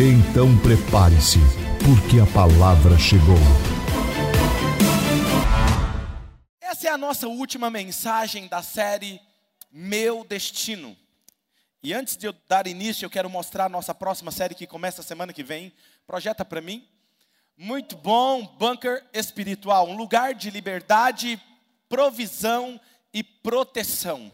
Então prepare-se, porque a palavra chegou. Essa é a nossa última mensagem da série Meu Destino. E antes de eu dar início, eu quero mostrar a nossa próxima série que começa semana que vem. Projeta para mim. Muito bom, bunker espiritual, um lugar de liberdade, provisão e proteção.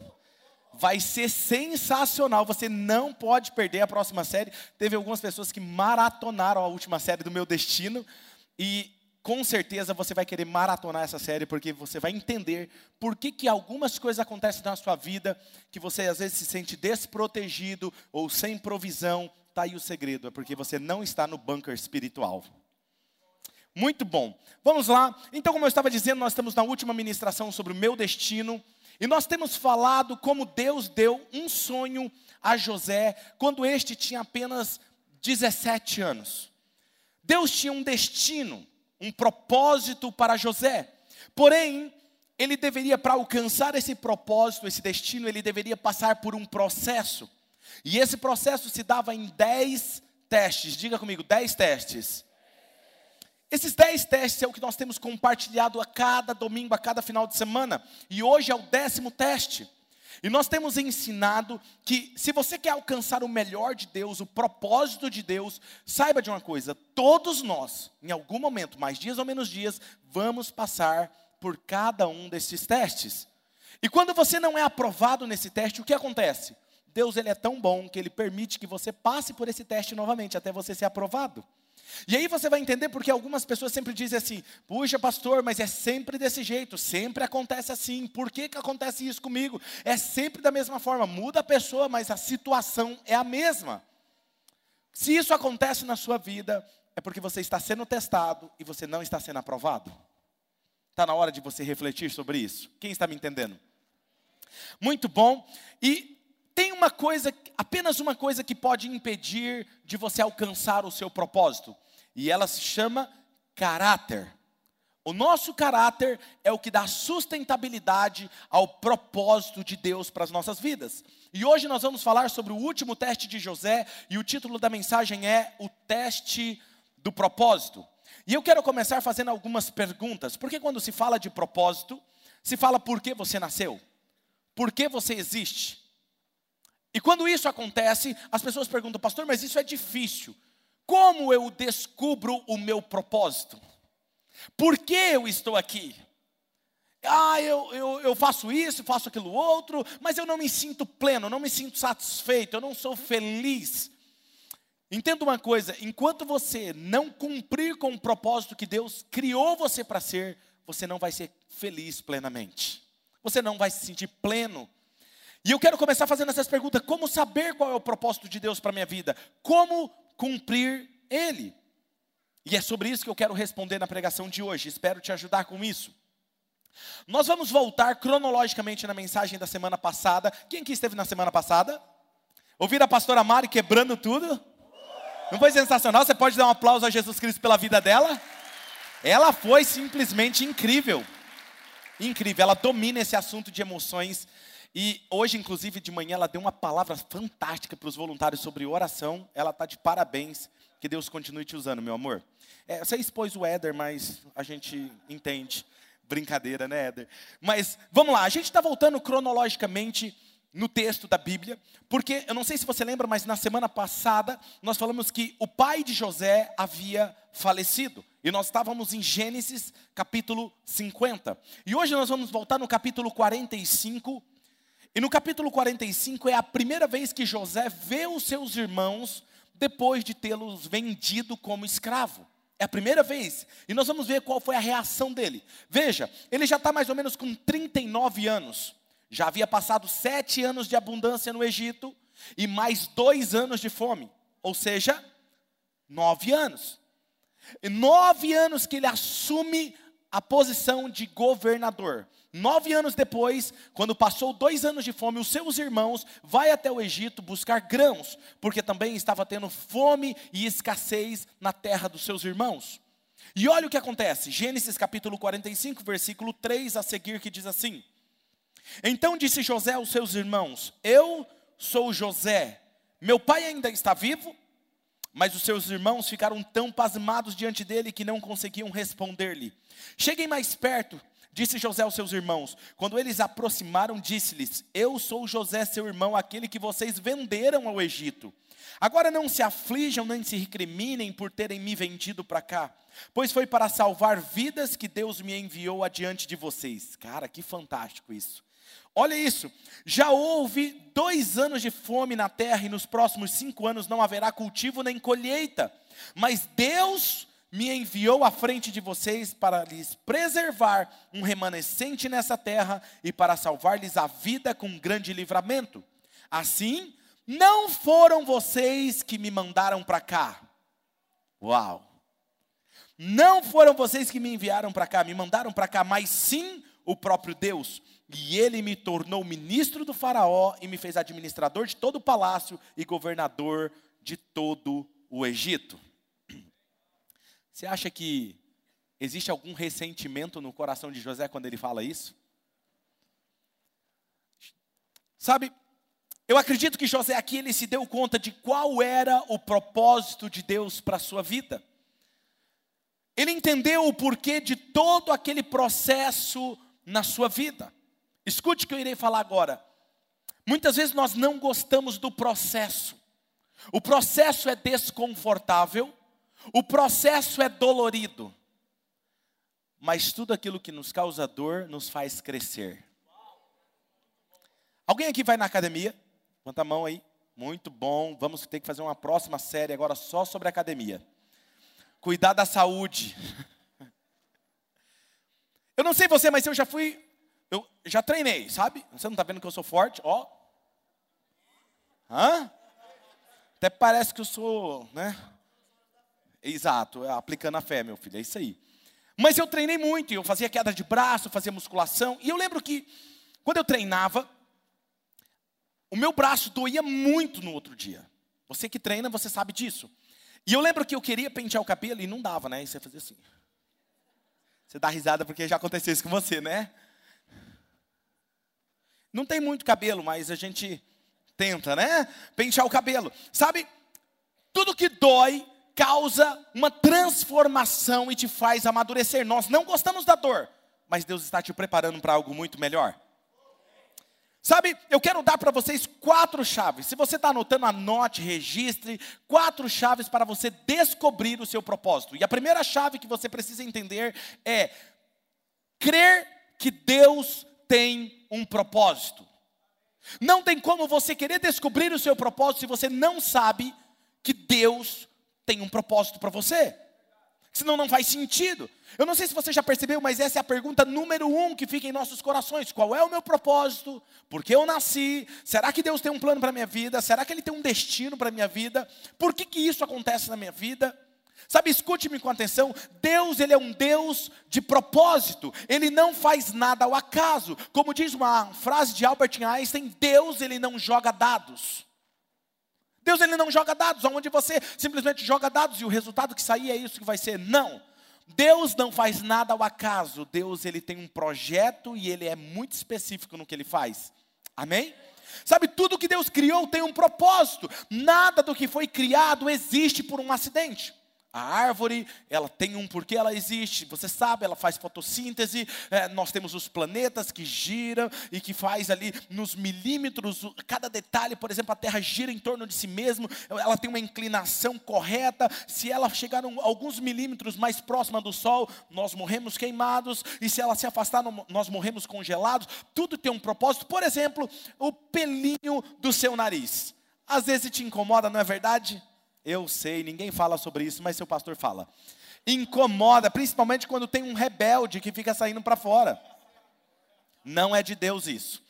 Vai ser sensacional, você não pode perder a próxima série. Teve algumas pessoas que maratonaram a última série do Meu Destino e com certeza você vai querer maratonar essa série porque você vai entender por que, que algumas coisas acontecem na sua vida que você às vezes se sente desprotegido ou sem provisão. Tá aí o segredo, é porque você não está no bunker espiritual. Muito bom. Vamos lá. Então, como eu estava dizendo, nós estamos na última ministração sobre o meu destino. E nós temos falado como Deus deu um sonho a José quando este tinha apenas 17 anos. Deus tinha um destino, um propósito para José. Porém, ele deveria, para alcançar esse propósito, esse destino, ele deveria passar por um processo. E esse processo se dava em 10 testes. Diga comigo, 10 testes. Esses dez testes é o que nós temos compartilhado a cada domingo, a cada final de semana. E hoje é o décimo teste. E nós temos ensinado que se você quer alcançar o melhor de Deus, o propósito de Deus, saiba de uma coisa: todos nós, em algum momento, mais dias ou menos dias, vamos passar por cada um desses testes. E quando você não é aprovado nesse teste, o que acontece? Deus ele é tão bom que ele permite que você passe por esse teste novamente até você ser aprovado. E aí você vai entender porque algumas pessoas sempre dizem assim: puxa, pastor, mas é sempre desse jeito, sempre acontece assim, por que, que acontece isso comigo? É sempre da mesma forma, muda a pessoa, mas a situação é a mesma. Se isso acontece na sua vida, é porque você está sendo testado e você não está sendo aprovado. Está na hora de você refletir sobre isso. Quem está me entendendo? Muito bom. E tem uma coisa, apenas uma coisa que pode impedir de você alcançar o seu propósito, e ela se chama caráter. O nosso caráter é o que dá sustentabilidade ao propósito de Deus para as nossas vidas. E hoje nós vamos falar sobre o último teste de José, e o título da mensagem é O Teste do Propósito. E eu quero começar fazendo algumas perguntas, porque quando se fala de propósito, se fala por que você nasceu, por que você existe. E quando isso acontece, as pessoas perguntam, pastor, mas isso é difícil. Como eu descubro o meu propósito? Por que eu estou aqui? Ah, eu, eu, eu faço isso, faço aquilo outro, mas eu não me sinto pleno, não me sinto satisfeito, eu não sou feliz. Entenda uma coisa: enquanto você não cumprir com o propósito que Deus criou você para ser, você não vai ser feliz plenamente. Você não vai se sentir pleno e eu quero começar fazendo essas perguntas: como saber qual é o propósito de Deus para a minha vida? Como cumprir ele? E é sobre isso que eu quero responder na pregação de hoje. Espero te ajudar com isso. Nós vamos voltar cronologicamente na mensagem da semana passada. Quem aqui esteve na semana passada? Ouvir a pastora Mari quebrando tudo? Não foi sensacional? Você pode dar um aplauso a Jesus Cristo pela vida dela? Ela foi simplesmente incrível. Incrível. Ela domina esse assunto de emoções e hoje, inclusive, de manhã, ela deu uma palavra fantástica para os voluntários sobre oração. Ela está de parabéns. Que Deus continue te usando, meu amor. É, você expôs o Éder, mas a gente entende. Brincadeira, né, Éder? Mas vamos lá, a gente está voltando cronologicamente no texto da Bíblia, porque eu não sei se você lembra, mas na semana passada nós falamos que o pai de José havia falecido. E nós estávamos em Gênesis capítulo 50. E hoje nós vamos voltar no capítulo 45 e no capítulo 45 é a primeira vez que José vê os seus irmãos depois de tê-los vendido como escravo. É a primeira vez. E nós vamos ver qual foi a reação dele. Veja, ele já está mais ou menos com 39 anos. Já havia passado sete anos de abundância no Egito e mais dois anos de fome. Ou seja, Nove anos. Nove anos que ele assume a posição de governador. Nove anos depois, quando passou dois anos de fome, os seus irmãos vai até o Egito buscar grãos, porque também estava tendo fome e escassez na terra dos seus irmãos. E olha o que acontece, Gênesis capítulo 45, versículo 3 a seguir, que diz assim: Então disse José aos seus irmãos: Eu sou José, meu pai ainda está vivo? Mas os seus irmãos ficaram tão pasmados diante dele que não conseguiam responder-lhe. Cheguem mais perto Disse José aos seus irmãos. Quando eles aproximaram, disse-lhes: Eu sou José, seu irmão, aquele que vocês venderam ao Egito. Agora não se aflijam nem se recriminem por terem me vendido para cá, pois foi para salvar vidas que Deus me enviou adiante de vocês. Cara, que fantástico isso. Olha isso, já houve dois anos de fome na terra e nos próximos cinco anos não haverá cultivo nem colheita, mas Deus me enviou à frente de vocês para lhes preservar um remanescente nessa terra e para salvar-lhes a vida com grande livramento. Assim, não foram vocês que me mandaram para cá. Uau! Não foram vocês que me enviaram para cá, me mandaram para cá, mas sim o próprio Deus. E ele me tornou ministro do Faraó e me fez administrador de todo o palácio e governador de todo o Egito. Você acha que existe algum ressentimento no coração de José quando ele fala isso? Sabe, eu acredito que José aqui ele se deu conta de qual era o propósito de Deus para a sua vida. Ele entendeu o porquê de todo aquele processo na sua vida. Escute o que eu irei falar agora. Muitas vezes nós não gostamos do processo. O processo é desconfortável, o processo é dolorido, mas tudo aquilo que nos causa dor nos faz crescer. Alguém aqui vai na academia? Levanta a mão aí. Muito bom. Vamos ter que fazer uma próxima série agora só sobre academia. Cuidar da saúde. Eu não sei você, mas eu já fui, eu já treinei, sabe? Você não está vendo que eu sou forte? Ó. Hã? Até parece que eu sou, né? Exato, é aplicando a fé, meu filho, é isso aí. Mas eu treinei muito, eu fazia queda de braço, fazia musculação, e eu lembro que quando eu treinava, o meu braço doía muito no outro dia. Você que treina, você sabe disso. E eu lembro que eu queria pentear o cabelo e não dava, né? E você fazia assim. Você dá risada porque já aconteceu isso com você, né? Não tem muito cabelo, mas a gente tenta, né? Pentear o cabelo. Sabe? Tudo que dói causa uma transformação e te faz amadurecer. Nós não gostamos da dor, mas Deus está te preparando para algo muito melhor. Sabe, eu quero dar para vocês quatro chaves. Se você está anotando, anote, registre. Quatro chaves para você descobrir o seu propósito. E a primeira chave que você precisa entender é crer que Deus tem um propósito. Não tem como você querer descobrir o seu propósito se você não sabe que Deus tem um propósito para você. Senão não faz sentido. Eu não sei se você já percebeu, mas essa é a pergunta número um que fica em nossos corações. Qual é o meu propósito? Por que eu nasci? Será que Deus tem um plano para a minha vida? Será que Ele tem um destino para a minha vida? Por que, que isso acontece na minha vida? Sabe, escute-me com atenção. Deus, Ele é um Deus de propósito. Ele não faz nada ao acaso. Como diz uma frase de Albert Einstein, Deus, Ele não joga dados. Deus ele não joga dados, onde você simplesmente joga dados e o resultado que sair é isso que vai ser. Não. Deus não faz nada ao acaso. Deus ele tem um projeto e ele é muito específico no que ele faz. Amém? Sabe, tudo que Deus criou tem um propósito. Nada do que foi criado existe por um acidente. A árvore, ela tem um porquê ela existe, você sabe, ela faz fotossíntese, é, nós temos os planetas que giram e que faz ali nos milímetros, cada detalhe, por exemplo, a Terra gira em torno de si mesmo, ela tem uma inclinação correta, se ela chegar um, alguns milímetros mais próxima do Sol, nós morremos queimados, e se ela se afastar, nós morremos congelados, tudo tem um propósito, por exemplo, o pelinho do seu nariz, às vezes te incomoda, não é verdade? Eu sei, ninguém fala sobre isso, mas seu pastor fala. Incomoda, principalmente quando tem um rebelde que fica saindo para fora. Não é de Deus isso.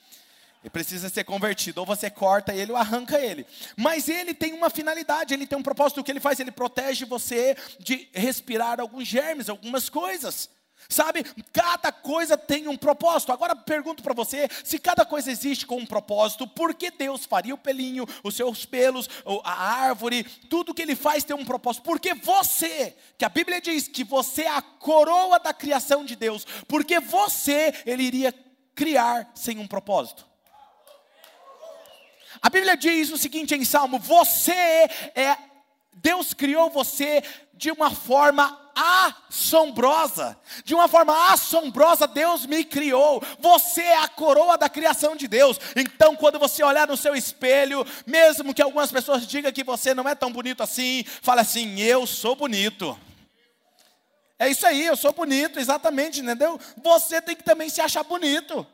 Ele precisa ser convertido, ou você corta ele ou arranca ele. Mas ele tem uma finalidade, ele tem um propósito. O que ele faz? Ele protege você de respirar alguns germes, algumas coisas. Sabe, cada coisa tem um propósito. Agora pergunto para você: se cada coisa existe com um propósito, por que Deus faria o pelinho, os seus pelos, a árvore, tudo que Ele faz tem um propósito? Porque você, que a Bíblia diz que você é a coroa da criação de Deus, porque você Ele iria criar sem um propósito? A Bíblia diz o seguinte em Salmo: você é, Deus criou você de uma forma assombrosa. De uma forma assombrosa, Deus me criou. Você é a coroa da criação de Deus. Então, quando você olhar no seu espelho, mesmo que algumas pessoas digam que você não é tão bonito assim, fala assim: Eu sou bonito. É isso aí, eu sou bonito, exatamente, entendeu? Você tem que também se achar bonito.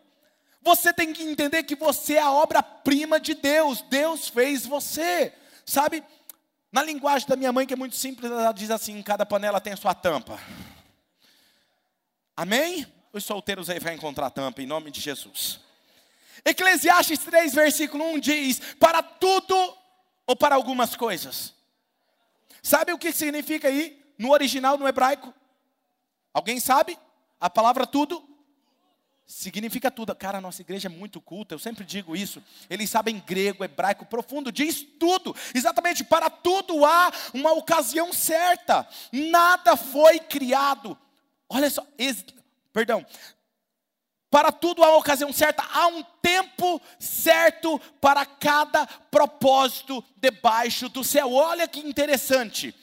Você tem que entender que você é a obra-prima de Deus. Deus fez você, sabe? Na linguagem da minha mãe, que é muito simples, ela diz assim: cada panela tem a sua tampa. Amém? Os solteiros aí vão encontrar a tampa, em nome de Jesus. Eclesiastes 3, versículo 1 diz: Para tudo ou para algumas coisas. Sabe o que significa aí no original, no hebraico? Alguém sabe? A palavra tudo significa tudo. Cara, a nossa igreja é muito culta, eu sempre digo isso. Eles sabem grego, hebraico profundo, diz tudo. Exatamente, para tudo há uma ocasião certa. Nada foi criado. Olha só, ex, perdão. Para tudo há uma ocasião certa, há um tempo certo para cada propósito debaixo do céu. Olha que interessante.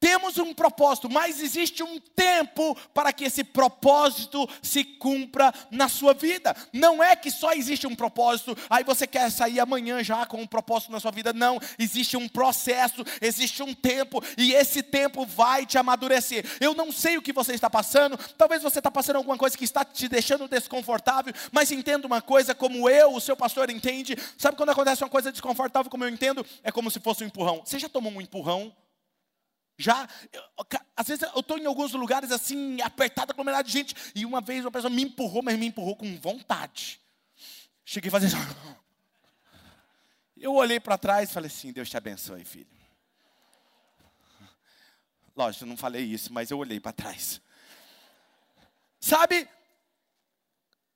Temos um propósito, mas existe um tempo para que esse propósito se cumpra na sua vida. Não é que só existe um propósito, aí você quer sair amanhã já com um propósito na sua vida. Não, existe um processo, existe um tempo, e esse tempo vai te amadurecer. Eu não sei o que você está passando, talvez você está passando alguma coisa que está te deixando desconfortável, mas entenda uma coisa, como eu, o seu pastor, entende. Sabe quando acontece uma coisa desconfortável, como eu entendo? É como se fosse um empurrão. Você já tomou um empurrão? Já, às vezes eu estou em alguns lugares assim, apertado, aglomerado de gente, e uma vez uma pessoa me empurrou, mas me empurrou com vontade. Cheguei a fazer. Eu olhei para trás e falei assim: Deus te abençoe, filho. Lógico, eu não falei isso, mas eu olhei para trás. Sabe,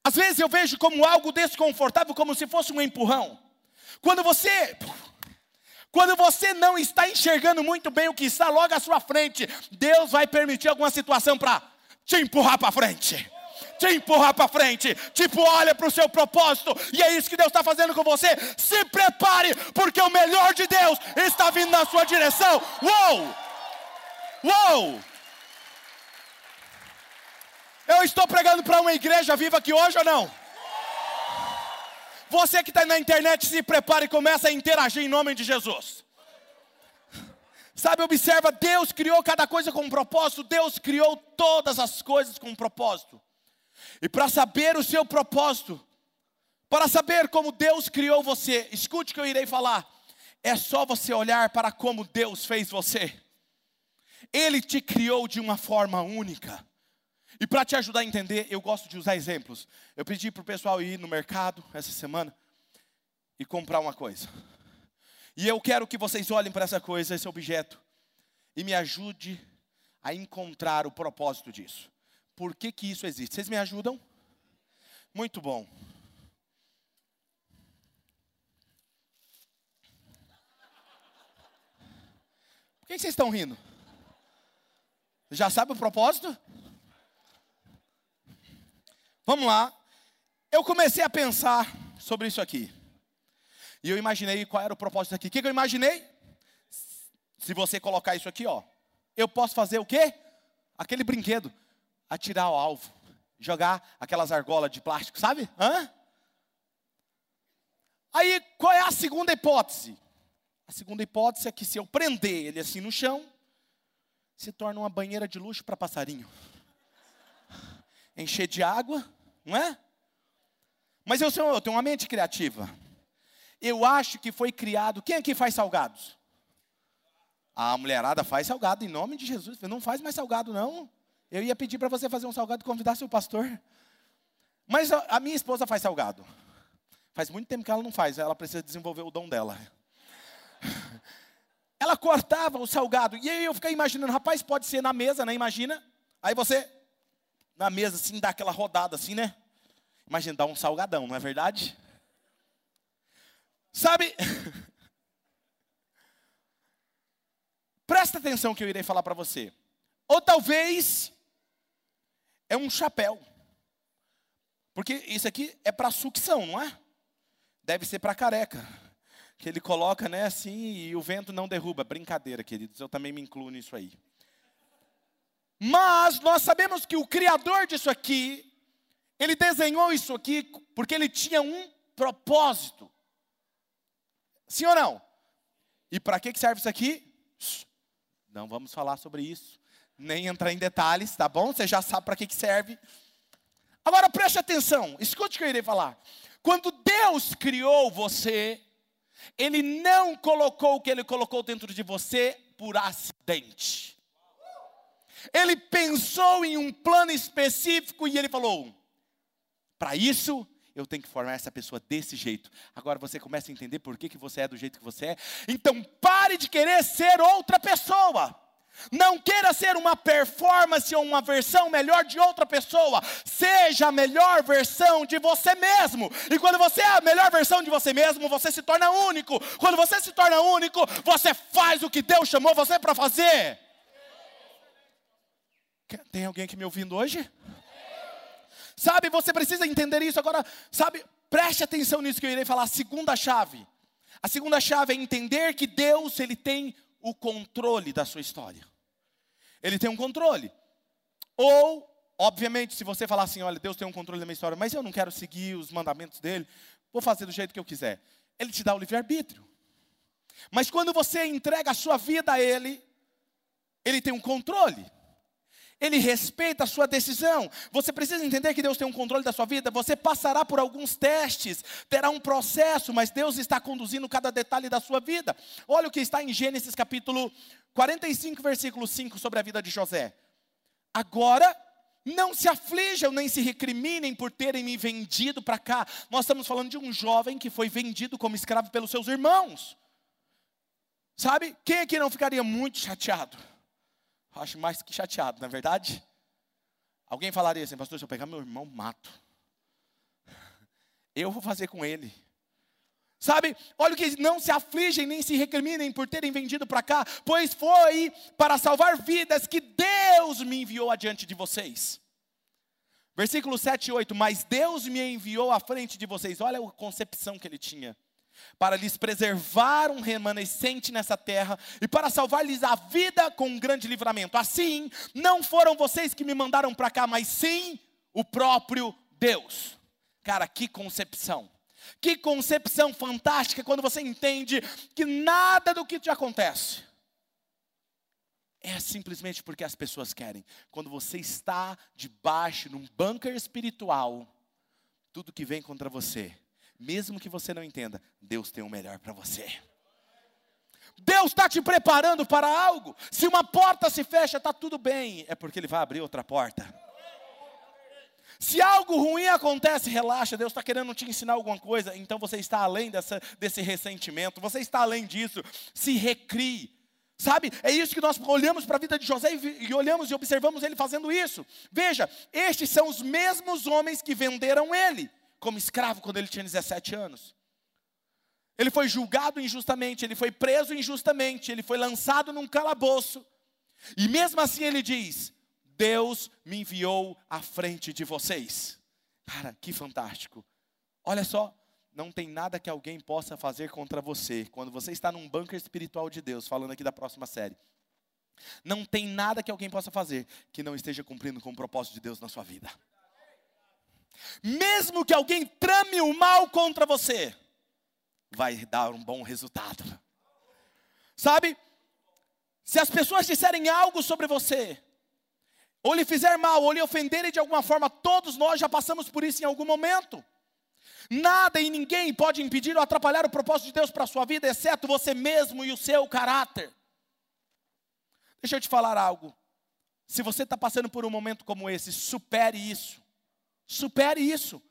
às vezes eu vejo como algo desconfortável, como se fosse um empurrão. Quando você quando você não está enxergando muito bem o que está logo à sua frente, Deus vai permitir alguma situação para te empurrar para frente. Te empurrar para frente, tipo, olha para o seu propósito, e é isso que Deus está fazendo com você. Se prepare, porque o melhor de Deus está vindo na sua direção. Uou! Uou! Eu estou pregando para uma igreja viva aqui hoje ou não? Você que está na internet, se prepare e começa a interagir em nome de Jesus. Sabe, observa, Deus criou cada coisa com um propósito, Deus criou todas as coisas com um propósito. E para saber o seu propósito, para saber como Deus criou você, escute o que eu irei falar. É só você olhar para como Deus fez você. Ele te criou de uma forma única. E para te ajudar a entender, eu gosto de usar exemplos. Eu pedi para o pessoal ir no mercado essa semana e comprar uma coisa. E eu quero que vocês olhem para essa coisa, esse objeto, e me ajude a encontrar o propósito disso. Por que, que isso existe? Vocês me ajudam? Muito bom. Por que, que vocês estão rindo? Já sabe o propósito? Vamos lá. Eu comecei a pensar sobre isso aqui. E eu imaginei qual era o propósito aqui. O que, eu imaginei? Se você colocar isso aqui, ó, eu posso fazer o quê? Aquele brinquedo, atirar o alvo, jogar aquelas argolas de plástico, sabe? Hã? Aí, qual é a segunda hipótese? A segunda hipótese é que se eu prender ele assim no chão, se torna uma banheira de luxo para passarinho encher de água, não é? Mas eu, sou, eu tenho uma mente criativa. Eu acho que foi criado. Quem aqui faz salgados? A mulherada faz salgado em nome de Jesus. Não faz mais salgado, não. Eu ia pedir para você fazer um salgado e convidar seu pastor. Mas a, minha esposa faz salgado. Faz muito tempo que ela não faz, ela precisa desenvolver o dom dela. Ela cortava o salgado. E aí eu fiquei imaginando, rapaz, pode ser na mesa, né? Imagina. Aí você, na mesa, assim, dá aquela rodada assim, né? Imagina, dá um salgadão, não é verdade? Sabe? Presta atenção que eu irei falar para você. Ou talvez é um chapéu. Porque isso aqui é para sucção, não é? Deve ser para careca. Que ele coloca, né, assim, e o vento não derruba. Brincadeira, queridos, eu também me incluo nisso aí. Mas nós sabemos que o criador disso aqui, ele desenhou isso aqui porque ele tinha um propósito. Sim ou não? E para que serve isso aqui? Não vamos falar sobre isso, nem entrar em detalhes, tá bom? Você já sabe para que serve. Agora preste atenção, escute o que eu irei falar. Quando Deus criou você, Ele não colocou o que Ele colocou dentro de você por acidente. Ele pensou em um plano específico e Ele falou: para isso eu tenho que formar essa pessoa desse jeito. Agora você começa a entender por que, que você é do jeito que você é. Então pare de querer ser outra pessoa. Não queira ser uma performance ou uma versão melhor de outra pessoa. Seja a melhor versão de você mesmo. E quando você é a melhor versão de você mesmo, você se torna único. Quando você se torna único, você faz o que Deus chamou você para fazer. Tem alguém aqui me ouvindo hoje? Sabe, você precisa entender isso. Agora, sabe, preste atenção nisso que eu irei falar. A segunda chave. A segunda chave é entender que Deus, Ele tem o controle da sua história. Ele tem um controle. Ou, obviamente, se você falar assim, olha, Deus tem um controle da minha história, mas eu não quero seguir os mandamentos dele, vou fazer do jeito que eu quiser. Ele te dá o livre-arbítrio. Mas quando você entrega a sua vida a Ele, Ele tem um controle. Ele respeita a sua decisão. Você precisa entender que Deus tem um controle da sua vida. Você passará por alguns testes, terá um processo, mas Deus está conduzindo cada detalhe da sua vida. Olha o que está em Gênesis capítulo 45, versículo 5 sobre a vida de José. Agora não se aflijam nem se recriminem por terem me vendido para cá. Nós estamos falando de um jovem que foi vendido como escravo pelos seus irmãos. Sabe? Quem aqui não ficaria muito chateado? Acho mais que chateado, não é verdade? Alguém falaria assim, pastor, se eu pegar meu irmão, mato. Eu vou fazer com ele. Sabe, olha o que não se afligem nem se recriminem por terem vendido para cá, pois foi para salvar vidas que Deus me enviou adiante de vocês. Versículo 7 e 8: Mas Deus me enviou à frente de vocês. Olha a concepção que ele tinha para lhes preservar um remanescente nessa terra e para salvar-lhes a vida com um grande livramento. Assim, não foram vocês que me mandaram para cá, mas sim o próprio Deus. Cara, que concepção. Que concepção fantástica quando você entende que nada do que te acontece é simplesmente porque as pessoas querem. Quando você está debaixo num bunker espiritual, tudo que vem contra você mesmo que você não entenda, Deus tem o melhor para você. Deus está te preparando para algo. Se uma porta se fecha, está tudo bem, é porque Ele vai abrir outra porta. Se algo ruim acontece, relaxa, Deus está querendo te ensinar alguma coisa, então você está além dessa, desse ressentimento, você está além disso, se recrie. Sabe, é isso que nós olhamos para a vida de José e, e olhamos e observamos ele fazendo isso. Veja, estes são os mesmos homens que venderam ele como escravo quando ele tinha 17 anos. Ele foi julgado injustamente, ele foi preso injustamente, ele foi lançado num calabouço. E mesmo assim ele diz: Deus me enviou à frente de vocês. Cara, que fantástico. Olha só, não tem nada que alguém possa fazer contra você. Quando você está num bunker espiritual de Deus, falando aqui da próxima série. Não tem nada que alguém possa fazer que não esteja cumprindo com o propósito de Deus na sua vida. Mesmo que alguém trame o mal contra você, vai dar um bom resultado. Sabe? Se as pessoas disserem algo sobre você, ou lhe fizer mal, ou lhe ofenderem de alguma forma, todos nós já passamos por isso em algum momento. Nada e ninguém pode impedir ou atrapalhar o propósito de Deus para a sua vida, exceto você mesmo e o seu caráter. Deixa eu te falar algo. Se você está passando por um momento como esse, supere isso. Supere isso.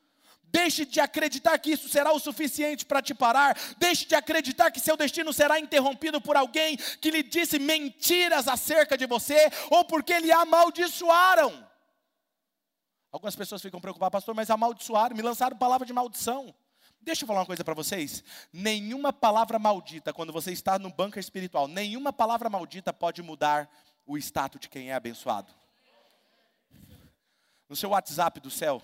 Deixe de acreditar que isso será o suficiente para te parar. Deixe de acreditar que seu destino será interrompido por alguém que lhe disse mentiras acerca de você ou porque lhe amaldiçoaram. Algumas pessoas ficam preocupadas, pastor, mas amaldiçoaram, me lançaram palavra de maldição. Deixa eu falar uma coisa para vocês. Nenhuma palavra maldita, quando você está no banco espiritual, nenhuma palavra maldita pode mudar o status de quem é abençoado. No seu WhatsApp do céu,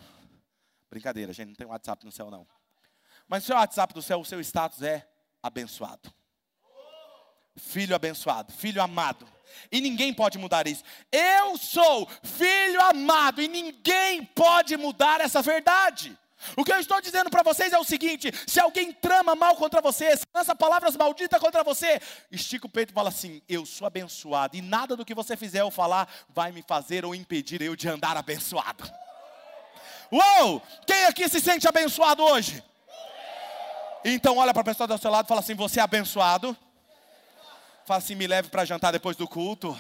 brincadeira, gente, não tem WhatsApp no céu não. Mas no seu WhatsApp do céu, o seu status é abençoado. Filho abençoado, filho amado. E ninguém pode mudar isso. Eu sou filho amado e ninguém pode mudar essa verdade. O que eu estou dizendo para vocês é o seguinte: se alguém trama mal contra você, se lança palavras malditas contra você, estica o peito e fala assim: Eu sou abençoado, e nada do que você fizer ou falar vai me fazer ou impedir eu de andar abençoado. Uou! Quem aqui se sente abençoado hoje? Então olha para a pessoa do seu lado e fala assim: Você é abençoado? Fala assim: Me leve para jantar depois do culto.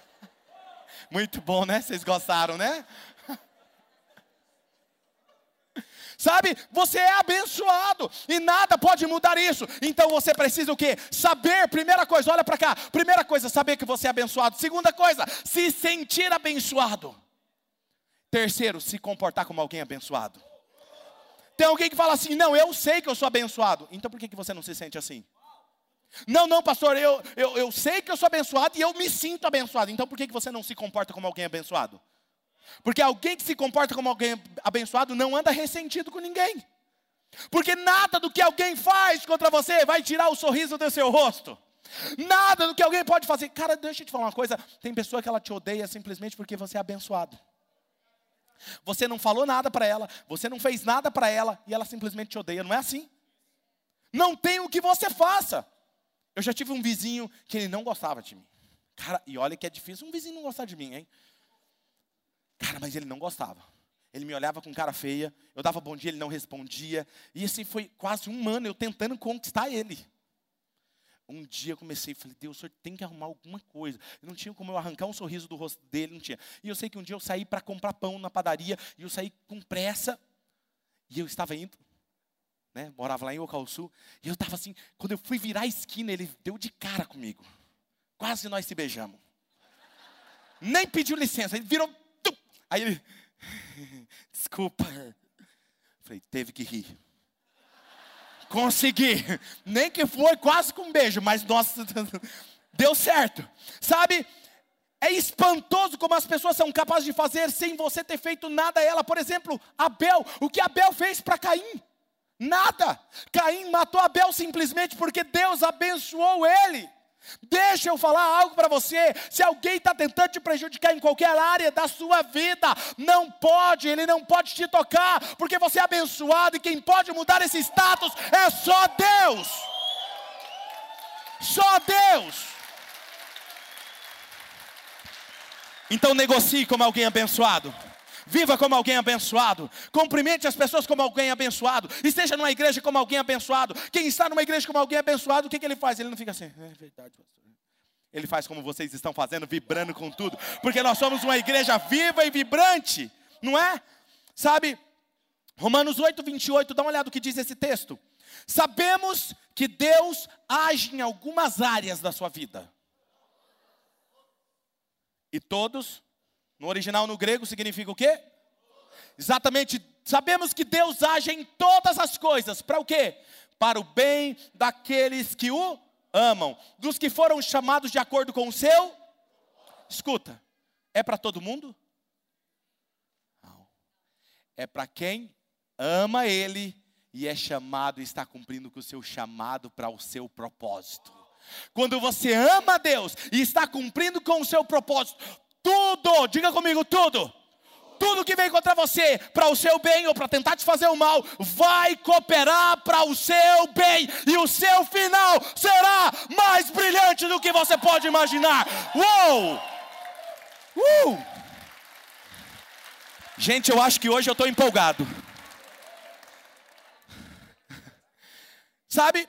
Muito bom, né? Vocês gostaram, né? Sabe? Você é abençoado e nada pode mudar isso. Então você precisa o quê? Saber, primeira coisa, olha para cá. Primeira coisa, saber que você é abençoado. Segunda coisa, se sentir abençoado. Terceiro, se comportar como alguém abençoado. Tem alguém que fala assim: "Não, eu sei que eu sou abençoado". Então por que que você não se sente assim? Não, não, pastor, eu, eu, eu sei que eu sou abençoado e eu me sinto abençoado. Então por que, que você não se comporta como alguém abençoado? Porque alguém que se comporta como alguém abençoado não anda ressentido com ninguém. Porque nada do que alguém faz contra você vai tirar o sorriso do seu rosto. Nada do que alguém pode fazer. Cara, deixa eu te falar uma coisa. Tem pessoa que ela te odeia simplesmente porque você é abençoado. Você não falou nada para ela, você não fez nada para ela e ela simplesmente te odeia. Não é assim? Não tem o que você faça. Eu já tive um vizinho que ele não gostava de mim. Cara, e olha que é difícil um vizinho não gostar de mim, hein? Cara, mas ele não gostava. Ele me olhava com cara feia, eu dava bom dia, ele não respondia. E assim foi quase um ano eu tentando conquistar ele. Um dia eu comecei e falei, Deus, o senhor tem que arrumar alguma coisa. Eu não tinha como eu arrancar um sorriso do rosto dele, não tinha. E eu sei que um dia eu saí para comprar pão na padaria, e eu saí com pressa, e eu estava indo, né, morava lá em Ocalçu, e eu estava assim, quando eu fui virar a esquina, ele deu de cara comigo. Quase nós se beijamos. Nem pediu licença, ele virou Aí ele, desculpa. Falei, teve que rir. Consegui. Nem que foi quase com um beijo, mas nossa, deu certo. Sabe? É espantoso como as pessoas são capazes de fazer sem você ter feito nada a ela. Por exemplo, Abel. O que Abel fez para Caim? Nada. Caim matou Abel simplesmente porque Deus abençoou ele. Deixa eu falar algo para você. Se alguém está tentando te prejudicar em qualquer área da sua vida, não pode, ele não pode te tocar, porque você é abençoado e quem pode mudar esse status é só Deus. Só Deus. Então negocie como alguém abençoado. Viva como alguém abençoado. Cumprimente as pessoas como alguém abençoado. Esteja numa igreja como alguém abençoado. Quem está numa igreja como alguém abençoado, o que, que ele faz? Ele não fica assim, é verdade, pastor. Ele faz como vocês estão fazendo, vibrando com tudo. Porque nós somos uma igreja viva e vibrante, não é? Sabe, Romanos 8, 28, dá uma olhada no que diz esse texto. Sabemos que Deus age em algumas áreas da sua vida. E todos no original, no grego, significa o quê? Exatamente, sabemos que Deus age em todas as coisas, para o quê? Para o bem daqueles que o amam, dos que foram chamados de acordo com o seu. Escuta, é para todo mundo? Não. É para quem ama Ele e é chamado e está cumprindo com o seu chamado para o seu propósito. Quando você ama Deus e está cumprindo com o seu propósito, tudo, diga comigo, tudo. Tudo que vem contra você, para o seu bem ou para tentar te fazer o mal, vai cooperar para o seu bem, e o seu final será mais brilhante do que você pode imaginar. Uou! Uh! Gente, eu acho que hoje eu estou empolgado. Sabe?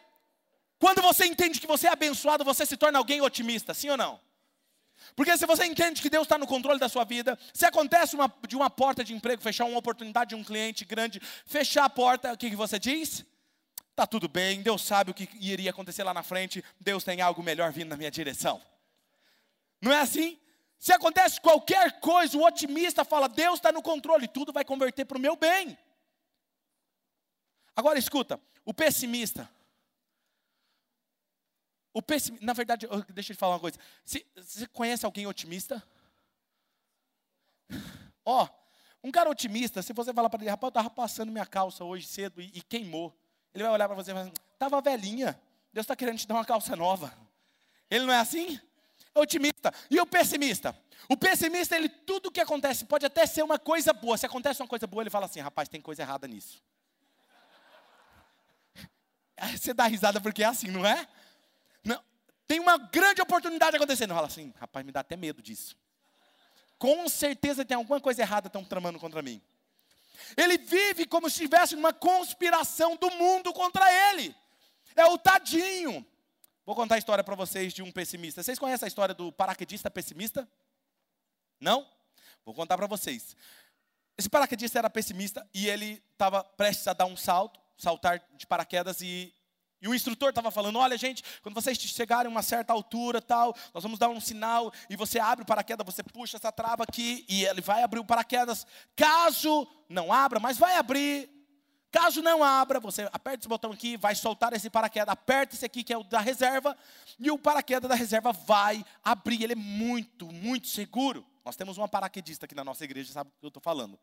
Quando você entende que você é abençoado, você se torna alguém otimista, sim ou não? Porque se você entende que Deus está no controle da sua vida, se acontece uma, de uma porta de emprego, fechar uma oportunidade de um cliente grande, fechar a porta, o que, que você diz? Está tudo bem, Deus sabe o que iria acontecer lá na frente, Deus tem algo melhor vindo na minha direção. Não é assim? Se acontece qualquer coisa, o otimista fala: Deus está no controle, tudo vai converter para o meu bem. Agora escuta, o pessimista. O pessimista, na verdade, deixa eu te falar uma coisa. Você, você conhece alguém otimista? Ó, oh, um cara otimista, se você falar para ele, rapaz, eu estava passando minha calça hoje cedo e, e queimou. Ele vai olhar para você e falar, estava assim, velhinha, Deus está querendo te dar uma calça nova. Ele não é assim? É otimista. E o pessimista? O pessimista, ele, tudo que acontece, pode até ser uma coisa boa. Se acontece uma coisa boa, ele fala assim, rapaz, tem coisa errada nisso. Você dá risada porque é assim, não é? Não. Tem uma grande oportunidade acontecendo. Fala assim, rapaz, me dá até medo disso. Com certeza tem alguma coisa errada estão tramando contra mim. Ele vive como se estivesse numa conspiração do mundo contra ele. É o tadinho. Vou contar a história para vocês de um pessimista. Vocês conhecem a história do paraquedista pessimista? Não? Vou contar para vocês. Esse paraquedista era pessimista e ele estava prestes a dar um salto, saltar de paraquedas e e o instrutor estava falando: olha, gente, quando vocês chegarem a uma certa altura, tal, nós vamos dar um sinal e você abre o paraquedas, você puxa essa trava aqui e ele vai abrir o paraquedas. Caso não abra, mas vai abrir. Caso não abra, você aperta esse botão aqui, vai soltar esse paraquedas, aperta esse aqui que é o da reserva, e o paraquedas da reserva vai abrir. Ele é muito, muito seguro. Nós temos uma paraquedista aqui na nossa igreja, sabe o que eu estou falando.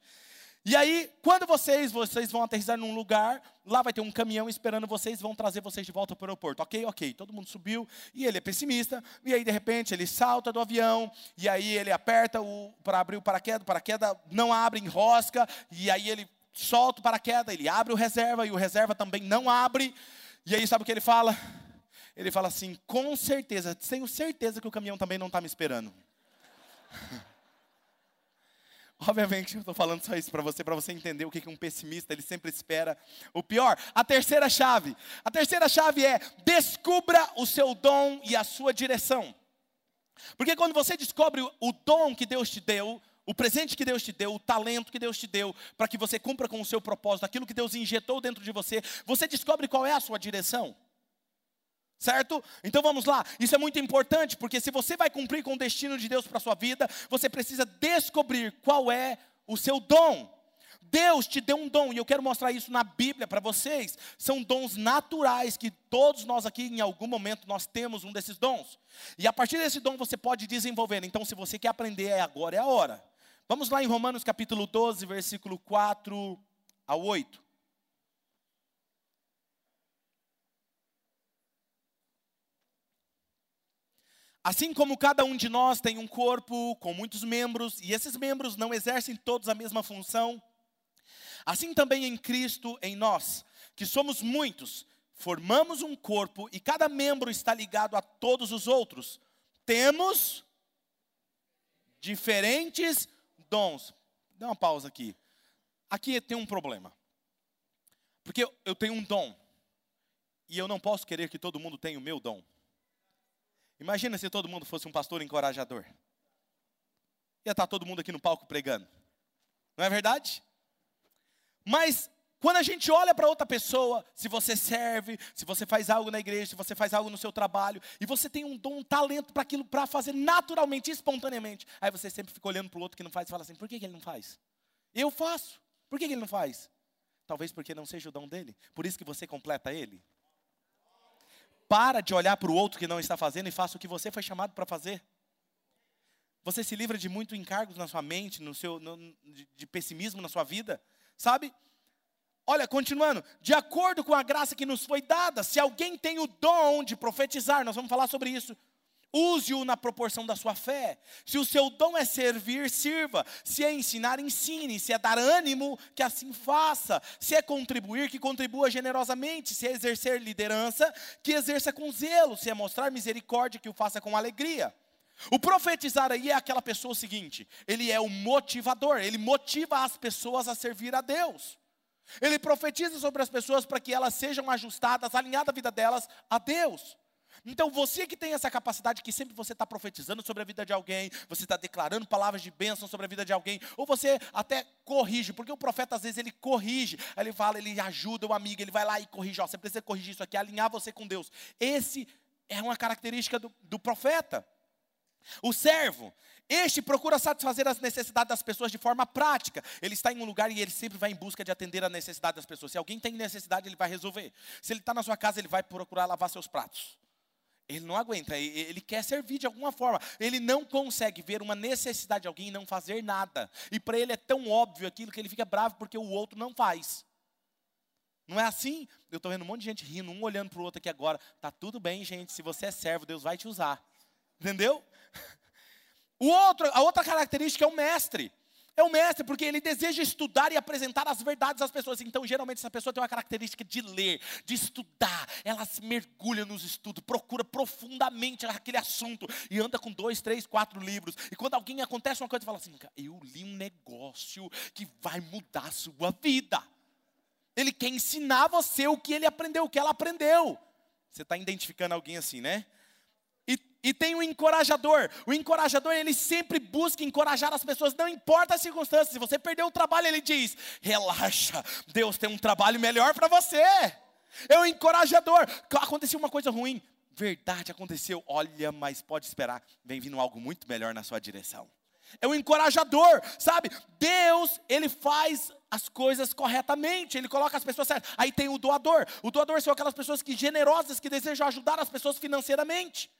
E aí, quando vocês, vocês vão aterrissar num lugar, lá vai ter um caminhão esperando vocês, vão trazer vocês de volta para o aeroporto. Ok, ok. Todo mundo subiu e ele é pessimista. E aí, de repente, ele salta do avião e aí ele aperta para abrir o paraquedas, o paraquedas não abre, enrosca. E aí ele solta o paraquedas, ele abre o reserva e o reserva também não abre. E aí, sabe o que ele fala? Ele fala assim: com certeza, tenho certeza que o caminhão também não está me esperando. Obviamente, eu estou falando só isso para você, para você entender o que, que um pessimista ele sempre espera. O pior, a terceira chave. A terceira chave é descubra o seu dom e a sua direção. Porque quando você descobre o dom que Deus te deu, o presente que Deus te deu, o talento que Deus te deu, para que você cumpra com o seu propósito, aquilo que Deus injetou dentro de você, você descobre qual é a sua direção. Certo? Então vamos lá. Isso é muito importante, porque se você vai cumprir com o destino de Deus para a sua vida, você precisa descobrir qual é o seu dom. Deus te deu um dom, e eu quero mostrar isso na Bíblia para vocês. São dons naturais que todos nós aqui, em algum momento, nós temos um desses dons. E a partir desse dom você pode desenvolver. Então, se você quer aprender, é agora, é a hora. Vamos lá em Romanos capítulo 12, versículo 4 a 8. Assim como cada um de nós tem um corpo com muitos membros, e esses membros não exercem todos a mesma função, assim também em Cristo, em nós, que somos muitos, formamos um corpo e cada membro está ligado a todos os outros. Temos diferentes dons. Dá uma pausa aqui. Aqui tem um problema. Porque eu tenho um dom. E eu não posso querer que todo mundo tenha o meu dom. Imagina se todo mundo fosse um pastor encorajador. Ia estar todo mundo aqui no palco pregando. Não é verdade? Mas quando a gente olha para outra pessoa, se você serve, se você faz algo na igreja, se você faz algo no seu trabalho, e você tem um dom, um talento para aquilo, para fazer naturalmente, espontaneamente, aí você sempre fica olhando para o outro que não faz e fala assim: por que, que ele não faz? Eu faço. Por que, que ele não faz? Talvez porque não seja o dom dele. Por isso que você completa ele. Para de olhar para o outro que não está fazendo e faça o que você foi chamado para fazer. Você se livra de muito encargos na sua mente, no seu, no, de, de pessimismo na sua vida, sabe? Olha, continuando, de acordo com a graça que nos foi dada, se alguém tem o dom de profetizar, nós vamos falar sobre isso Use-o na proporção da sua fé. Se o seu dom é servir, sirva. Se é ensinar, ensine. Se é dar ânimo, que assim faça. Se é contribuir, que contribua generosamente. Se é exercer liderança, que exerça com zelo. Se é mostrar misericórdia, que o faça com alegria. O profetizar aí é aquela pessoa seguinte: ele é o motivador, ele motiva as pessoas a servir a Deus. Ele profetiza sobre as pessoas para que elas sejam ajustadas, alinhadas a vida delas a Deus. Então você que tem essa capacidade, que sempre você está profetizando sobre a vida de alguém, você está declarando palavras de bênção sobre a vida de alguém, ou você até corrige, porque o profeta às vezes ele corrige, ele fala, ele ajuda o amigo, ele vai lá e corrige, ó, você precisa corrigir isso aqui, alinhar você com Deus. Esse é uma característica do, do profeta. O servo, este procura satisfazer as necessidades das pessoas de forma prática. Ele está em um lugar e ele sempre vai em busca de atender a necessidade das pessoas. Se alguém tem necessidade, ele vai resolver. Se ele está na sua casa, ele vai procurar lavar seus pratos. Ele não aguenta, ele quer servir de alguma forma. Ele não consegue ver uma necessidade de alguém e não fazer nada. E para ele é tão óbvio aquilo que ele fica bravo porque o outro não faz. Não é assim? Eu estou vendo um monte de gente rindo, um olhando para o outro aqui agora. Tá tudo bem, gente. Se você é servo, Deus vai te usar. Entendeu? O outro, a outra característica é o mestre. É o mestre, porque ele deseja estudar e apresentar as verdades às pessoas. Então, geralmente, essa pessoa tem uma característica de ler, de estudar. Ela se mergulha nos estudos, procura profundamente aquele assunto e anda com dois, três, quatro livros. E quando alguém acontece uma coisa, fala assim: Eu li um negócio que vai mudar a sua vida. Ele quer ensinar você o que ele aprendeu, o que ela aprendeu. Você está identificando alguém assim, né? E tem o encorajador. O encorajador, ele sempre busca encorajar as pessoas, não importa as circunstâncias. Se você perdeu o trabalho, ele diz: relaxa, Deus tem um trabalho melhor para você. É o encorajador. Aconteceu uma coisa ruim. Verdade, aconteceu. Olha, mas pode esperar. Vem vindo algo muito melhor na sua direção. É o encorajador, sabe? Deus, ele faz as coisas corretamente, ele coloca as pessoas certas. Aí tem o doador. O doador são aquelas pessoas que generosas que desejam ajudar as pessoas financeiramente.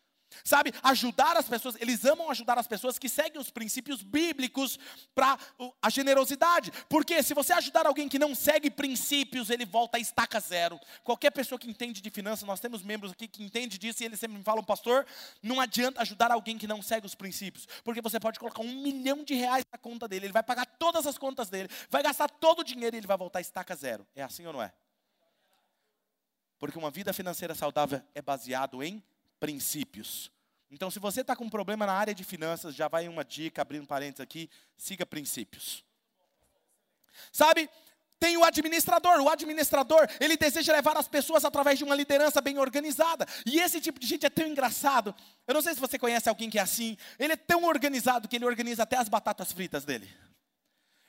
Sabe, ajudar as pessoas, eles amam ajudar as pessoas que seguem os princípios bíblicos para a generosidade. Porque se você ajudar alguém que não segue princípios, ele volta a estaca zero. Qualquer pessoa que entende de finanças, nós temos membros aqui que entende disso e eles sempre me falam, pastor, não adianta ajudar alguém que não segue os princípios. Porque você pode colocar um milhão de reais na conta dele, ele vai pagar todas as contas dele, vai gastar todo o dinheiro e ele vai voltar a estaca zero. É assim ou não é? Porque uma vida financeira saudável é baseado em princípios. Então, se você está com um problema na área de finanças, já vai uma dica, abrindo parênteses aqui, siga princípios. Sabe, tem o administrador. O administrador, ele deseja levar as pessoas através de uma liderança bem organizada. E esse tipo de gente é tão engraçado. Eu não sei se você conhece alguém que é assim. Ele é tão organizado que ele organiza até as batatas fritas dele.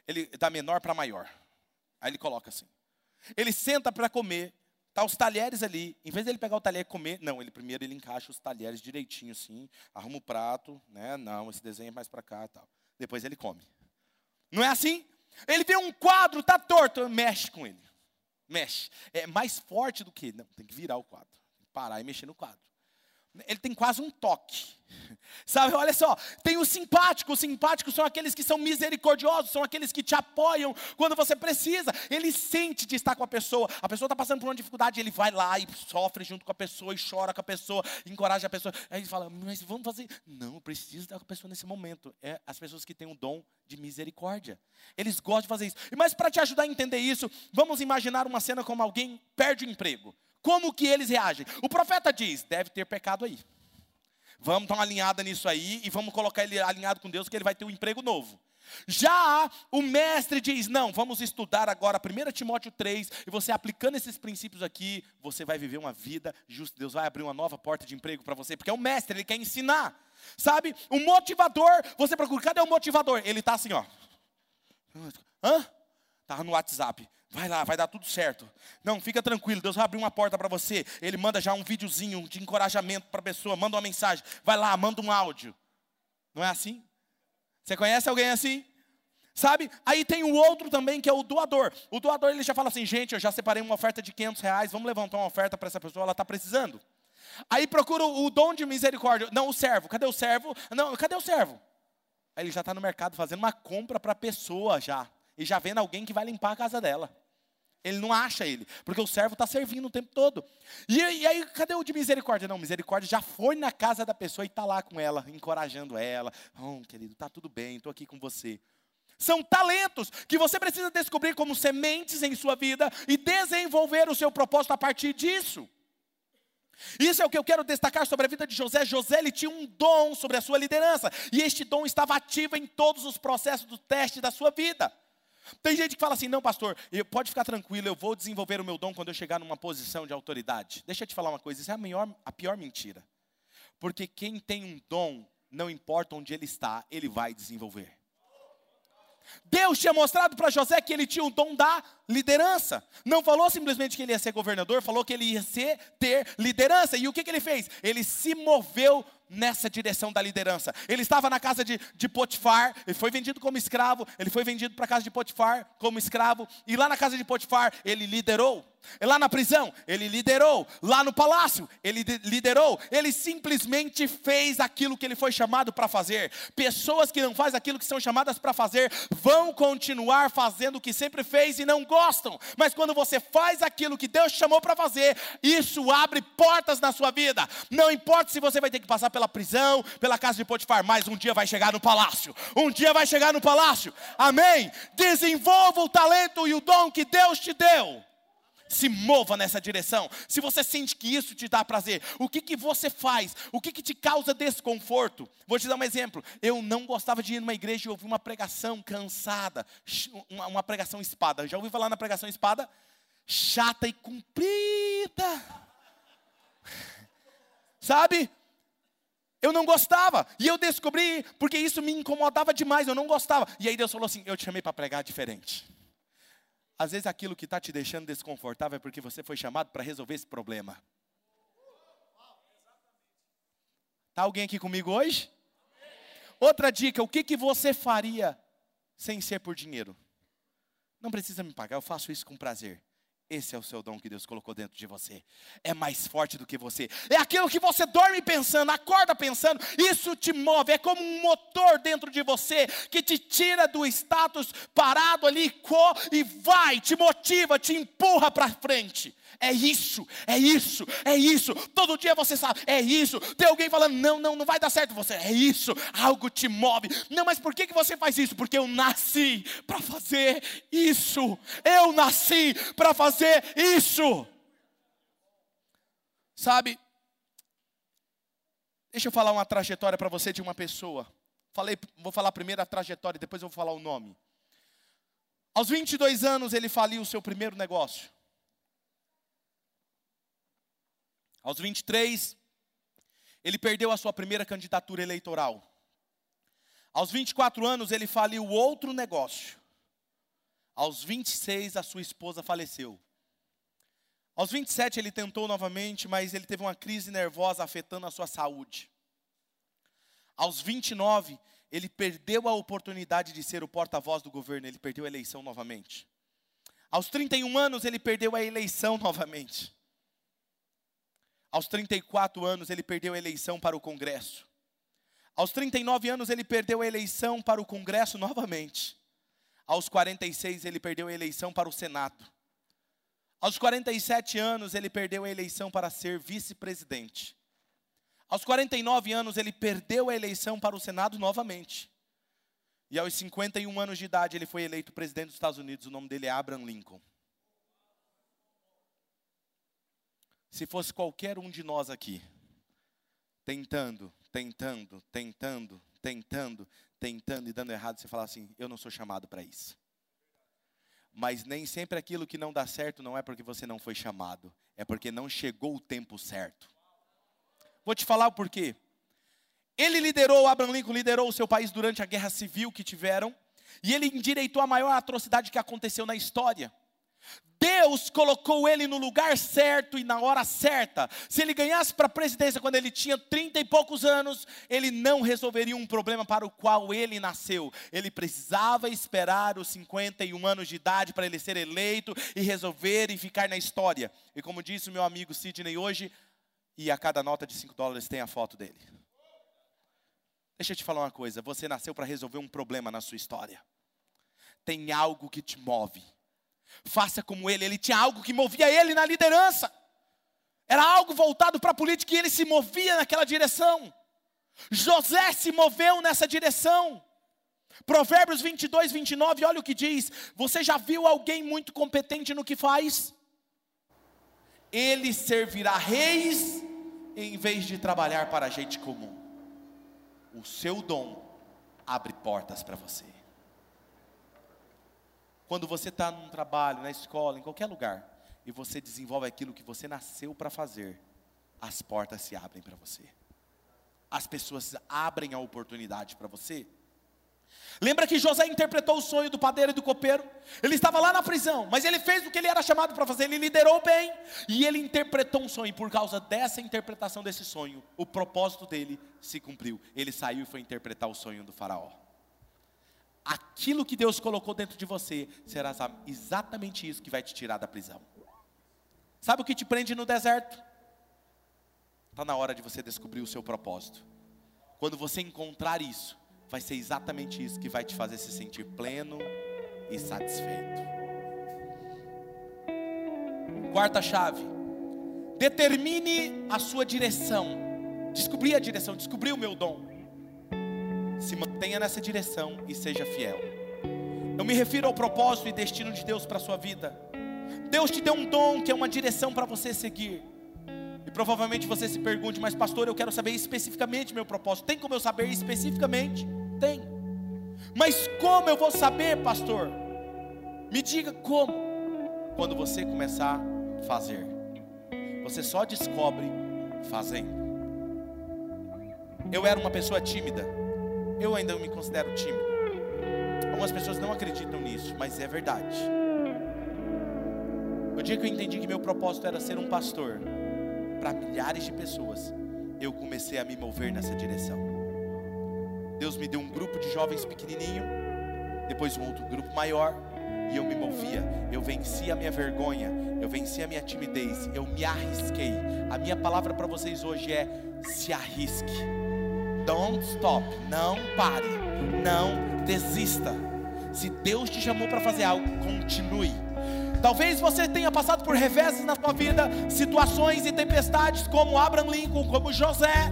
Ele dá menor para maior. Aí ele coloca assim. Ele senta para comer, Tá os talheres ali, em vez dele pegar o talher e comer, não, ele primeiro ele encaixa os talheres direitinho assim, arruma o prato, né? Não, esse desenho é mais para cá, tal. Depois ele come. Não é assim? Ele vê um quadro, tá torto, mexe com ele. Mexe. É mais forte do que, não, tem que virar o quadro. Parar e mexer no quadro. Ele tem quase um toque. Sabe, olha só, tem o simpático. Os simpáticos são aqueles que são misericordiosos, são aqueles que te apoiam quando você precisa. Ele sente de estar com a pessoa. A pessoa está passando por uma dificuldade, ele vai lá e sofre junto com a pessoa, e chora com a pessoa, encoraja a pessoa. Aí ele fala, mas vamos fazer. Não, eu preciso estar com a pessoa nesse momento. É as pessoas que têm o dom de misericórdia. Eles gostam de fazer isso. Mas para te ajudar a entender isso, vamos imaginar uma cena como alguém perde o emprego. Como que eles reagem? O profeta diz: deve ter pecado aí. Vamos dar uma alinhada nisso aí e vamos colocar ele alinhado com Deus, que ele vai ter um emprego novo. Já o mestre diz: não, vamos estudar agora 1 Timóteo 3, e você aplicando esses princípios aqui, você vai viver uma vida justa. Deus vai abrir uma nova porta de emprego para você, porque é o mestre, ele quer ensinar. Sabe? O motivador, você procura, cadê o motivador? Ele está assim, ó. Hã? Está no WhatsApp. Vai lá, vai dar tudo certo. Não, fica tranquilo, Deus vai abrir uma porta para você. Ele manda já um videozinho de encorajamento para a pessoa, manda uma mensagem. Vai lá, manda um áudio. Não é assim? Você conhece alguém assim? Sabe? Aí tem o outro também que é o doador. O doador ele já fala assim, gente, eu já separei uma oferta de 500 reais, vamos levantar uma oferta para essa pessoa, ela está precisando. Aí procura o dom de misericórdia. Não, o servo. Cadê o servo? Não, cadê o servo? Aí ele já está no mercado fazendo uma compra para a pessoa já. E já vendo alguém que vai limpar a casa dela. Ele não acha ele, porque o servo está servindo o tempo todo. E, e, aí, cadê o de misericórdia? Não, misericórdia já foi na casa da pessoa e está lá com ela, encorajando ela. Oh, querido, está tudo bem, estou aqui com você. São talentos que você precisa descobrir como sementes em sua vida e desenvolver o seu propósito a partir disso. Isso é o que eu quero destacar sobre a vida de José. José ele tinha um dom sobre a sua liderança, e este dom estava ativo em todos os processos do teste da sua vida. Tem gente que fala assim: não, pastor, pode ficar tranquilo, eu vou desenvolver o meu dom quando eu chegar numa posição de autoridade. Deixa eu te falar uma coisa: isso é a, maior, a pior mentira. Porque quem tem um dom, não importa onde ele está, ele vai desenvolver. Deus tinha mostrado para José que ele tinha o dom da liderança. Não falou simplesmente que ele ia ser governador, falou que ele ia ser, ter liderança. E o que, que ele fez? Ele se moveu nessa direção da liderança. Ele estava na casa de, de Potifar, ele foi vendido como escravo, ele foi vendido para a casa de Potifar como escravo, e lá na casa de Potifar ele liderou. Lá na prisão, ele liderou. Lá no palácio, ele liderou. Ele simplesmente fez aquilo que ele foi chamado para fazer. Pessoas que não fazem aquilo que são chamadas para fazer vão continuar fazendo o que sempre fez e não gostam. Mas quando você faz aquilo que Deus chamou para fazer, isso abre portas na sua vida. Não importa se você vai ter que passar pela prisão, pela casa de Potifar, mas um dia vai chegar no palácio. Um dia vai chegar no palácio. Amém? Desenvolva o talento e o dom que Deus te deu se mova nessa direção. Se você sente que isso te dá prazer, o que, que você faz? O que, que te causa desconforto? Vou te dar um exemplo. Eu não gostava de ir numa igreja e ouvir uma pregação cansada, uma, uma pregação espada. Já ouviu falar na pregação espada? Chata e comprida. Sabe? Eu não gostava. E eu descobri, porque isso me incomodava demais, eu não gostava. E aí Deus falou assim: Eu te chamei para pregar diferente. Às vezes aquilo que está te deixando desconfortável é porque você foi chamado para resolver esse problema. Está alguém aqui comigo hoje? Outra dica: o que, que você faria sem ser por dinheiro? Não precisa me pagar, eu faço isso com prazer. Esse é o seu dom que Deus colocou dentro de você. É mais forte do que você. É aquilo que você dorme pensando, acorda pensando. Isso te move. É como um motor dentro de você que te tira do status parado ali e vai, te motiva, te empurra para frente. É isso, é isso, é isso. Todo dia você sabe, é isso. Tem alguém falando, não, não, não vai dar certo. Você, é isso, algo te move. Não, mas por que, que você faz isso? Porque eu nasci para fazer isso. Eu nasci para fazer isso. Sabe, deixa eu falar uma trajetória para você de uma pessoa. Falei, vou falar primeiro a trajetória, depois eu vou falar o nome. Aos 22 anos ele faliu o seu primeiro negócio. Aos 23, ele perdeu a sua primeira candidatura eleitoral. Aos 24 anos, ele faliu outro negócio. Aos 26, a sua esposa faleceu. Aos 27, ele tentou novamente, mas ele teve uma crise nervosa afetando a sua saúde. Aos 29, ele perdeu a oportunidade de ser o porta-voz do governo, ele perdeu a eleição novamente. Aos 31 anos, ele perdeu a eleição novamente. Aos 34 anos, ele perdeu a eleição para o Congresso. Aos 39 anos, ele perdeu a eleição para o Congresso novamente. Aos 46, ele perdeu a eleição para o Senado. Aos 47 anos, ele perdeu a eleição para ser vice-presidente. Aos 49 anos, ele perdeu a eleição para o Senado novamente. E aos 51 anos de idade, ele foi eleito presidente dos Estados Unidos. O nome dele é Abraham Lincoln. Se fosse qualquer um de nós aqui, tentando, tentando, tentando, tentando, tentando e dando errado, você falar assim: eu não sou chamado para isso. Mas nem sempre aquilo que não dá certo não é porque você não foi chamado, é porque não chegou o tempo certo. Vou te falar o porquê. Ele liderou, Abraham Lincoln liderou o seu país durante a guerra civil que tiveram, e ele endireitou a maior atrocidade que aconteceu na história. Deus colocou ele no lugar certo e na hora certa. Se ele ganhasse para a presidência quando ele tinha trinta e poucos anos, ele não resolveria um problema para o qual ele nasceu. Ele precisava esperar os 51 anos de idade para ele ser eleito e resolver e ficar na história. E como disse o meu amigo Sidney hoje, e a cada nota de 5 dólares tem a foto dele. Deixa eu te falar uma coisa: você nasceu para resolver um problema na sua história. Tem algo que te move Faça como ele, ele tinha algo que movia ele na liderança. Era algo voltado para a política e ele se movia naquela direção. José se moveu nessa direção. Provérbios 22, 29, olha o que diz: Você já viu alguém muito competente no que faz? Ele servirá reis em vez de trabalhar para a gente comum. O seu dom abre portas para você. Quando você está num trabalho, na escola, em qualquer lugar, e você desenvolve aquilo que você nasceu para fazer, as portas se abrem para você. As pessoas abrem a oportunidade para você. Lembra que José interpretou o sonho do padeiro e do copeiro? Ele estava lá na prisão, mas ele fez o que ele era chamado para fazer, ele liderou bem e ele interpretou um sonho. E por causa dessa interpretação desse sonho, o propósito dele se cumpriu. Ele saiu e foi interpretar o sonho do Faraó. Aquilo que Deus colocou dentro de você será exatamente isso que vai te tirar da prisão. Sabe o que te prende no deserto? Está na hora de você descobrir o seu propósito. Quando você encontrar isso, vai ser exatamente isso que vai te fazer se sentir pleno e satisfeito. Quarta chave: determine a sua direção. Descobri a direção, descobri o meu dom. Se mantenha nessa direção e seja fiel. Eu me refiro ao propósito e destino de Deus para a sua vida. Deus te deu um dom que é uma direção para você seguir. E provavelmente você se pergunte, mas pastor, eu quero saber especificamente meu propósito. Tem como eu saber especificamente? Tem. Mas como eu vou saber, pastor? Me diga como. Quando você começar a fazer. Você só descobre fazendo. Eu era uma pessoa tímida. Eu ainda me considero tímido. Algumas pessoas não acreditam nisso, mas é verdade. O dia que eu entendi que meu propósito era ser um pastor para milhares de pessoas, eu comecei a me mover nessa direção. Deus me deu um grupo de jovens pequenininho, depois um outro grupo maior, e eu me movia. Eu venci a minha vergonha, eu venci a minha timidez, eu me arrisquei. A minha palavra para vocês hoje é: se arrisque. Don't stop, não pare, não desista. Se Deus te chamou para fazer algo, continue. Talvez você tenha passado por reveses na sua vida, situações e tempestades como Abraham Lincoln, como José,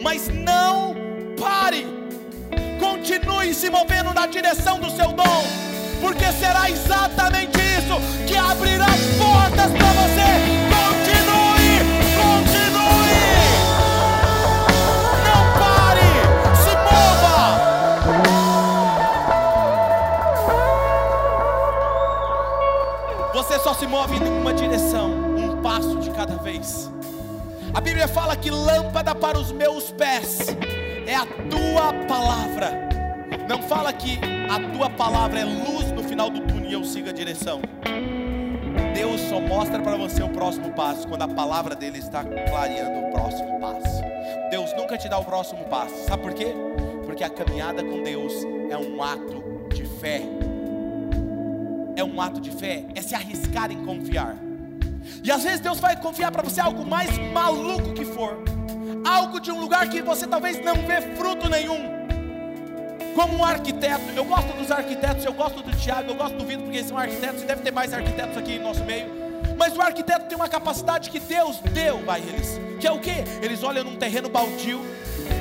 mas não pare, continue se movendo na direção do seu dom, porque será exatamente isso que abrirá portas para você. Só se move em uma direção, um passo de cada vez. A Bíblia fala que lâmpada para os meus pés é a tua palavra. Não fala que a tua palavra é luz no final do túnel e eu siga a direção. Deus só mostra para você o próximo passo quando a palavra dele está clareando o próximo passo. Deus nunca te dá o próximo passo. Sabe por quê? Porque a caminhada com Deus é um ato de fé. É um ato de fé, é se arriscar em confiar. E às vezes Deus vai confiar para você algo mais maluco que for algo de um lugar que você talvez não vê fruto nenhum. Como um arquiteto, eu gosto dos arquitetos, eu gosto do Tiago, eu gosto do Vitor, porque eles são arquitetos, e deve ter mais arquitetos aqui em nosso meio. Mas o arquiteto tem uma capacidade que Deus deu a eles, que é o que? Eles olham num terreno baldio,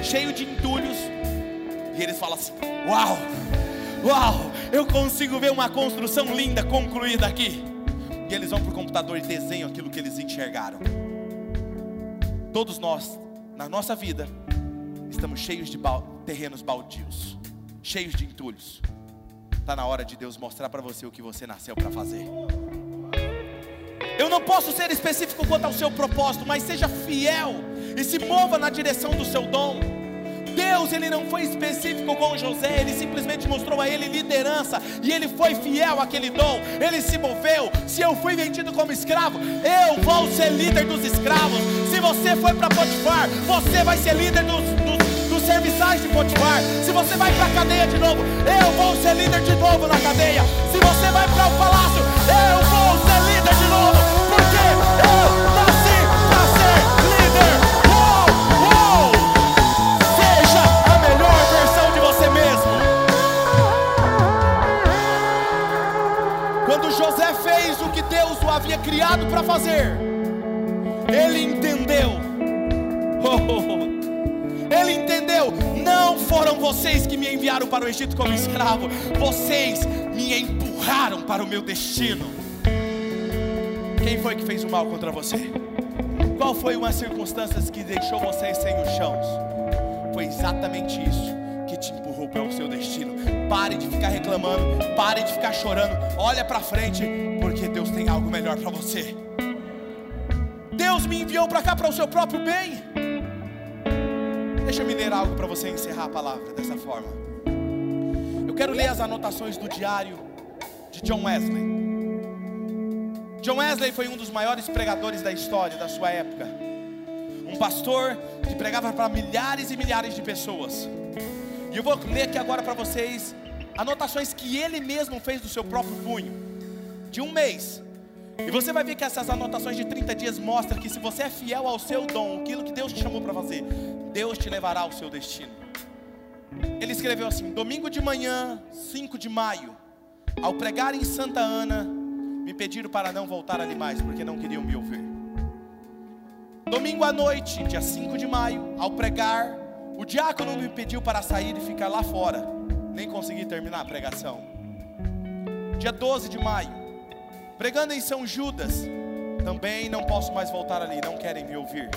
cheio de entulhos, e eles falam assim: Uau, uau, eu consigo ver uma construção linda concluída aqui. E eles vão para o computador e desenham aquilo que eles enxergaram. Todos nós na nossa vida, estamos cheios de terrenos baldios, cheios de entulhos. Está na hora de Deus mostrar para você o que você nasceu para fazer. Eu não posso ser específico quanto ao seu propósito, mas seja fiel e se mova na direção do seu dom. Deus, ele não foi específico com José, ele simplesmente mostrou a ele liderança e ele foi fiel àquele dom. Ele se moveu. Se eu fui vendido como escravo, eu vou ser líder dos escravos. Se você foi para Potifar, você vai ser líder dos, dos, dos serviçais de Potifar. Se você vai para a cadeia de novo, eu vou ser líder de novo na cadeia. Se você vai para o palácio, eu vou ser líder de novo, porque eu havia criado para fazer. Ele entendeu. Ele entendeu. Não foram vocês que me enviaram para o Egito como escravo. Vocês me empurraram para o meu destino. Quem foi que fez o mal contra você? Qual foi uma circunstância que deixou vocês sem os chãos? Foi exatamente isso que te empurrou para o seu destino Pare de ficar reclamando, pare de ficar chorando. Olha para frente, porque Deus tem algo melhor para você. Deus me enviou para cá para o seu próprio bem. Deixa eu me ler algo para você encerrar a palavra dessa forma. Eu quero ler as anotações do diário de John Wesley. John Wesley foi um dos maiores pregadores da história da sua época. Um pastor que pregava para milhares e milhares de pessoas. E eu vou ler aqui agora para vocês anotações que ele mesmo fez do seu próprio punho, de um mês. E você vai ver que essas anotações de 30 dias mostram que se você é fiel ao seu dom, aquilo que Deus te chamou para fazer, Deus te levará ao seu destino. Ele escreveu assim: Domingo de manhã, 5 de maio, ao pregar em Santa Ana, me pediram para não voltar ali mais, porque não queriam me ouvir. Domingo à noite, dia 5 de maio, ao pregar, o diácono me pediu para sair e ficar lá fora. Nem consegui terminar a pregação. Dia 12 de maio, pregando em São Judas, também não posso mais voltar ali, não querem me ouvir.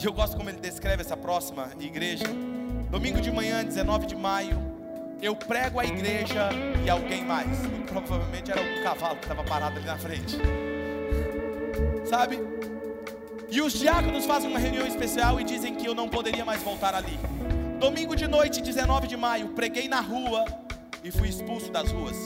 E eu gosto como ele descreve essa próxima igreja. Domingo de manhã, 19 de maio, eu prego a igreja e alguém mais. E provavelmente era o cavalo que estava parado ali na frente. Sabe? E os diáconos fazem uma reunião especial e dizem que eu não poderia mais voltar ali. Domingo de noite, 19 de maio, preguei na rua e fui expulso das ruas.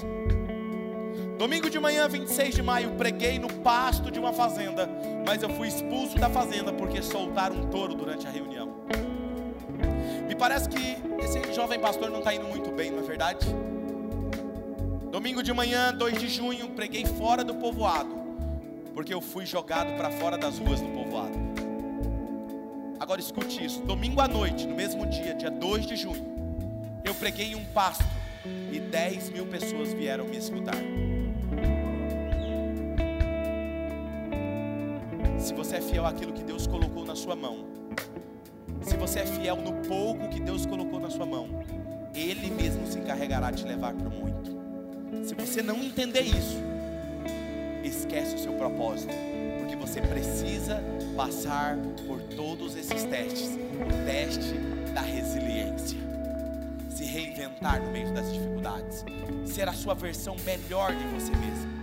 Domingo de manhã, 26 de maio, preguei no pasto de uma fazenda, mas eu fui expulso da fazenda porque soltaram um touro durante a reunião. Me parece que esse jovem pastor não está indo muito bem, não é verdade? Domingo de manhã, 2 de junho, preguei fora do povoado, porque eu fui jogado para fora das ruas do povoado. Agora escute isso: domingo à noite, no mesmo dia, dia 2 de junho, eu preguei em um pasto e 10 mil pessoas vieram me escutar. Se você é fiel àquilo que Deus colocou na sua mão, se você é fiel no pouco que Deus colocou na sua mão, Ele mesmo se encarregará de te levar para muito. Se você não entender isso, esquece o seu propósito, porque você precisa passar por todos esses testes. O teste da resiliência, se reinventar no meio das dificuldades, ser a sua versão melhor de você mesmo